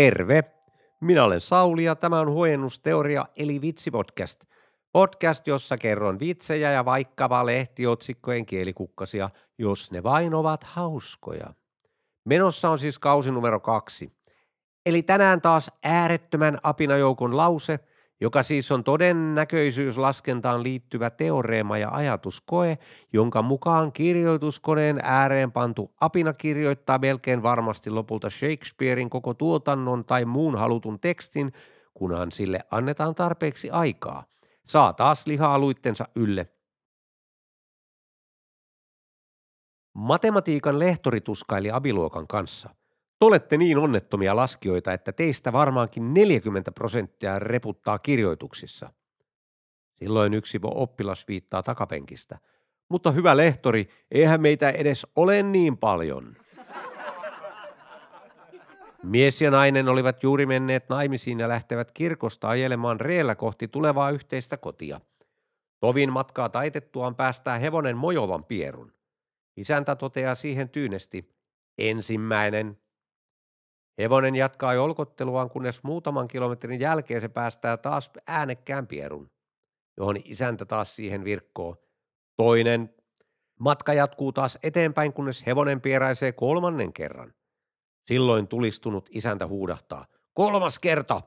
Terve! Minä olen Sauli ja tämä on huojennusteoria eli vitsipodcast. Podcast, jossa kerron vitsejä ja vaikkapa lehtiotsikkojen kielikukkasia, jos ne vain ovat hauskoja. Menossa on siis kausi numero kaksi. Eli tänään taas äärettömän apinajoukon lause – joka siis on todennäköisyyslaskentaan liittyvä teoreema ja ajatuskoe, jonka mukaan kirjoituskoneen ääreen pantu apina kirjoittaa melkein varmasti lopulta Shakespearein koko tuotannon tai muun halutun tekstin, kunhan sille annetaan tarpeeksi aikaa. Saa taas lihaa luittensa ylle. Matematiikan lehtori tuskaili abiluokan kanssa. Olette niin onnettomia laskijoita, että teistä varmaankin 40 prosenttia reputtaa kirjoituksissa. Silloin yksi oppilas viittaa takapenkistä. Mutta hyvä lehtori, eihän meitä edes ole niin paljon. Mies ja nainen olivat juuri menneet naimisiin ja lähtevät kirkosta ajelemaan reellä kohti tulevaa yhteistä kotia. Tovin matkaa taitettuaan päästää hevonen mojovan pierun. Isäntä toteaa siihen tyynesti, ensimmäinen, Hevonen jatkaa jolkotteluaan, kunnes muutaman kilometrin jälkeen se päästää taas äänekkään pierun, johon isäntä taas siihen virkkoo. Toinen. Matka jatkuu taas eteenpäin, kunnes hevonen pieräisee kolmannen kerran. Silloin tulistunut isäntä huudahtaa. Kolmas kerta!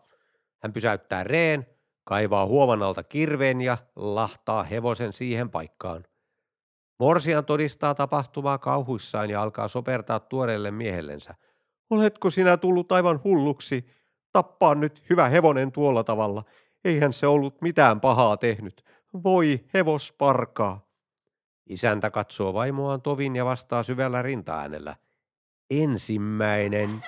Hän pysäyttää reen, kaivaa huovan alta kirveen ja lahtaa hevosen siihen paikkaan. Morsian todistaa tapahtumaa kauhuissaan ja alkaa sopertaa tuoreelle miehellensä – Oletko sinä tullut aivan hulluksi? Tappaa nyt hyvä hevonen tuolla tavalla. Eihän se ollut mitään pahaa tehnyt. Voi hevosparkaa. Isäntä katsoo vaimoaan tovin ja vastaa syvällä rintaäänellä. Ensimmäinen.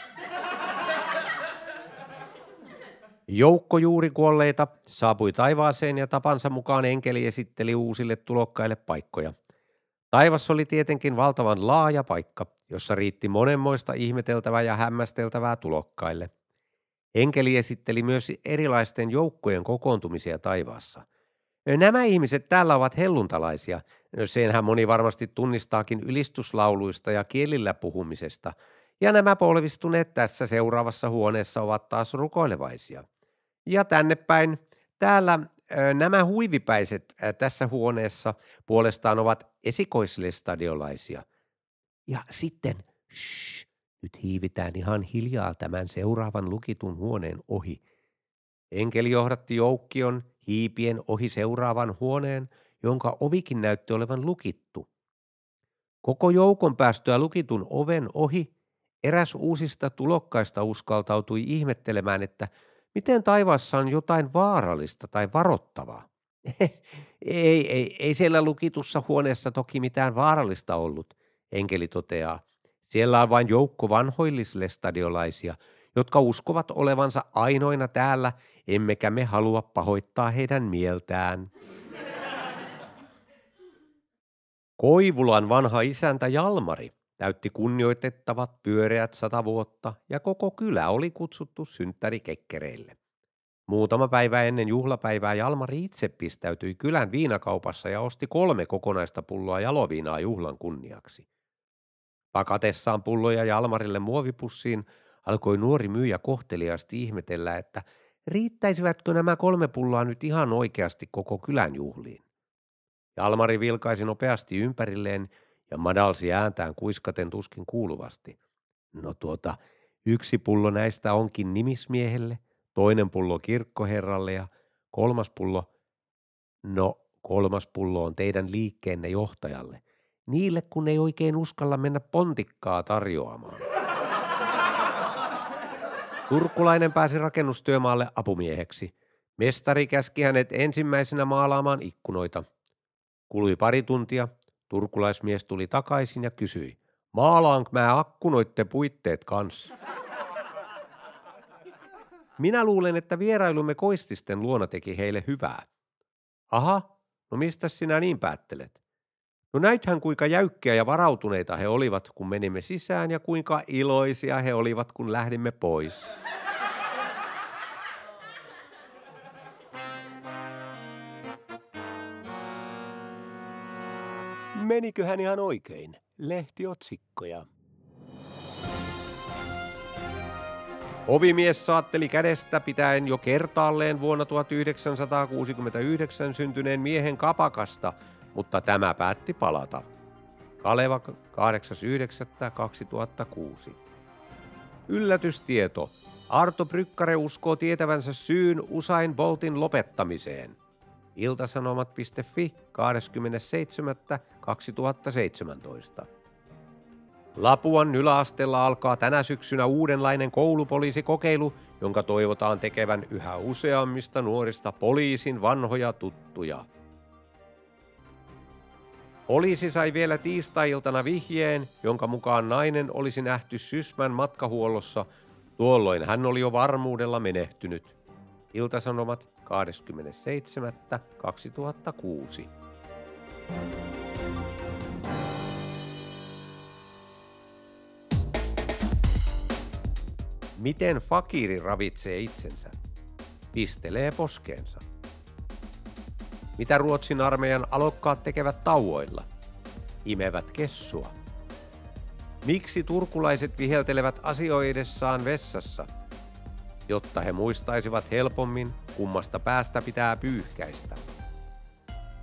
Joukko juuri kuolleita saapui taivaaseen ja tapansa mukaan enkeli esitteli uusille tulokkaille paikkoja. Taivas oli tietenkin valtavan laaja paikka, jossa riitti monenmoista ihmeteltävää ja hämmästeltävää tulokkaille. Enkeli esitteli myös erilaisten joukkojen kokoontumisia taivaassa. Nämä ihmiset täällä ovat helluntalaisia, senhän moni varmasti tunnistaakin ylistyslauluista ja kielillä puhumisesta, ja nämä polvistuneet tässä seuraavassa huoneessa ovat taas rukoilevaisia. Ja tänne päin, täällä nämä huivipäiset tässä huoneessa puolestaan ovat esikoislestadiolaisia – ja sitten, shh, nyt hiivitään ihan hiljaa tämän seuraavan lukitun huoneen ohi. Enkeli johdatti joukkion hiipien ohi seuraavan huoneen, jonka ovikin näytti olevan lukittu. Koko joukon päästyä lukitun oven ohi eräs uusista tulokkaista uskaltautui ihmettelemään, että miten taivaassa on jotain vaarallista tai varottavaa. ei, ei, ei siellä lukitussa huoneessa toki mitään vaarallista ollut – enkeli toteaa. Siellä on vain joukko vanhoillislestadiolaisia, jotka uskovat olevansa ainoina täällä, emmekä me halua pahoittaa heidän mieltään. Koivulan vanha isäntä Jalmari täytti kunnioitettavat pyöreät sata vuotta ja koko kylä oli kutsuttu synttärikekkereille. Muutama päivä ennen juhlapäivää Jalmari itse pistäytyi kylän viinakaupassa ja osti kolme kokonaista pulloa jaloviinaa juhlan kunniaksi. Pakatessaan pulloja Jalmarille muovipussiin alkoi nuori myyjä kohteliaasti ihmetellä, että riittäisivätkö nämä kolme pulloa nyt ihan oikeasti koko kylän juhliin. Jalmari vilkaisi nopeasti ympärilleen ja madalsi ääntään kuiskaten tuskin kuuluvasti. No tuota, yksi pullo näistä onkin nimismiehelle, toinen pullo kirkkoherralle ja kolmas pullo, no kolmas pullo on teidän liikkeenne johtajalle – Niille kun ei oikein uskalla mennä pontikkaa tarjoamaan. Turkulainen pääsi rakennustyömaalle apumieheksi. Mestari käski hänet ensimmäisenä maalaamaan ikkunoita. Kului pari tuntia. Turkulaismies tuli takaisin ja kysyi, maalaanko mä akkunoitte puitteet kanssa? Minä luulen, että vierailumme koististen luona teki heille hyvää. Aha, no mistä sinä niin päättelet? No näithän kuinka jäykkiä ja varautuneita he olivat, kun menimme sisään ja kuinka iloisia he olivat, kun lähdimme pois. Meniköhän ihan oikein? Lehtiotsikkoja. Ovimies saatteli kädestä pitäen jo kertaalleen vuonna 1969 syntyneen miehen kapakasta, mutta tämä päätti palata. Kaleva 8.9.2006. Yllätystieto. Arto Brykkare uskoo tietävänsä syyn Usain Boltin lopettamiseen. Iltasanomat.fi 27.2017. Lapuan yläasteella alkaa tänä syksynä uudenlainen koulupoliisikokeilu, jonka toivotaan tekevän yhä useammista nuorista poliisin vanhoja tuttuja. Poliisi sai vielä tiistai-iltana vihjeen, jonka mukaan nainen olisi nähty Sysmän matkahuollossa. Tuolloin hän oli jo varmuudella menehtynyt. Iltasanomat 27.2006. Miten fakiri ravitsee itsensä? Pistelee poskeensa. Mitä Ruotsin armeijan alokkaat tekevät tauoilla? Imevät kessua. Miksi turkulaiset viheltelevät asioidessaan vessassa? Jotta he muistaisivat helpommin, kummasta päästä pitää pyyhkäistä.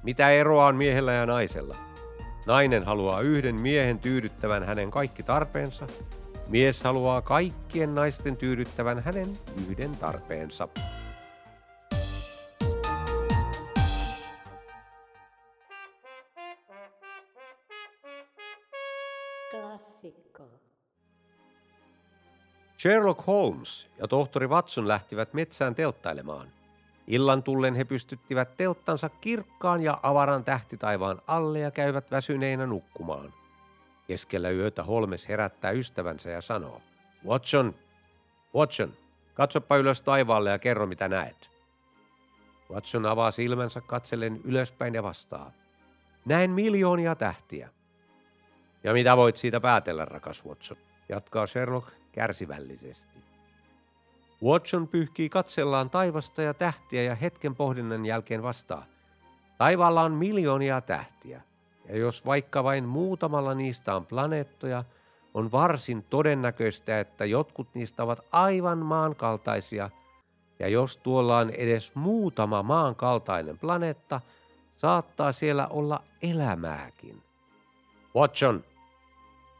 Mitä eroa on miehellä ja naisella? Nainen haluaa yhden miehen tyydyttävän hänen kaikki tarpeensa, Mies haluaa kaikkien naisten tyydyttävän hänen yhden tarpeensa. Klassikko. Sherlock Holmes ja tohtori Watson lähtivät metsään telttailemaan. Illan tullen he pystyttivät telttansa kirkkaan ja avaran tähtitaivaan alle ja käyvät väsyneinä nukkumaan. Keskellä yötä Holmes herättää ystävänsä ja sanoo, Watson, Watson, katsopa ylös taivaalle ja kerro mitä näet. Watson avaa silmänsä katsellen ylöspäin ja vastaa, näen miljoonia tähtiä. Ja mitä voit siitä päätellä, rakas Watson, jatkaa Sherlock kärsivällisesti. Watson pyyhkii katsellaan taivasta ja tähtiä ja hetken pohdinnan jälkeen vastaa, taivaalla on miljoonia tähtiä – ja jos vaikka vain muutamalla niistä on planeettoja, on varsin todennäköistä, että jotkut niistä ovat aivan maankaltaisia, ja jos tuolla on edes muutama maankaltainen planeetta, saattaa siellä olla elämääkin. Watson!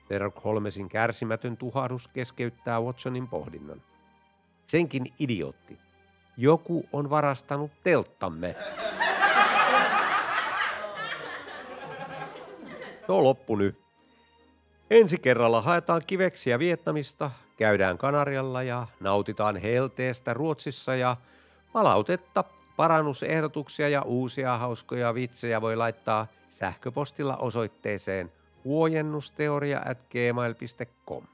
Sherlock Holmesin kärsimätön tuhahdus keskeyttää Watsonin pohdinnan. Senkin idiotti. Joku on varastanut telttamme. On loppu nyt. Ensi kerralla haetaan kiveksiä Vietnamista, käydään Kanarialla ja nautitaan helteestä Ruotsissa ja palautetta, parannusehdotuksia ja uusia hauskoja vitsejä voi laittaa sähköpostilla osoitteeseen huojennusteoria at gmail.com.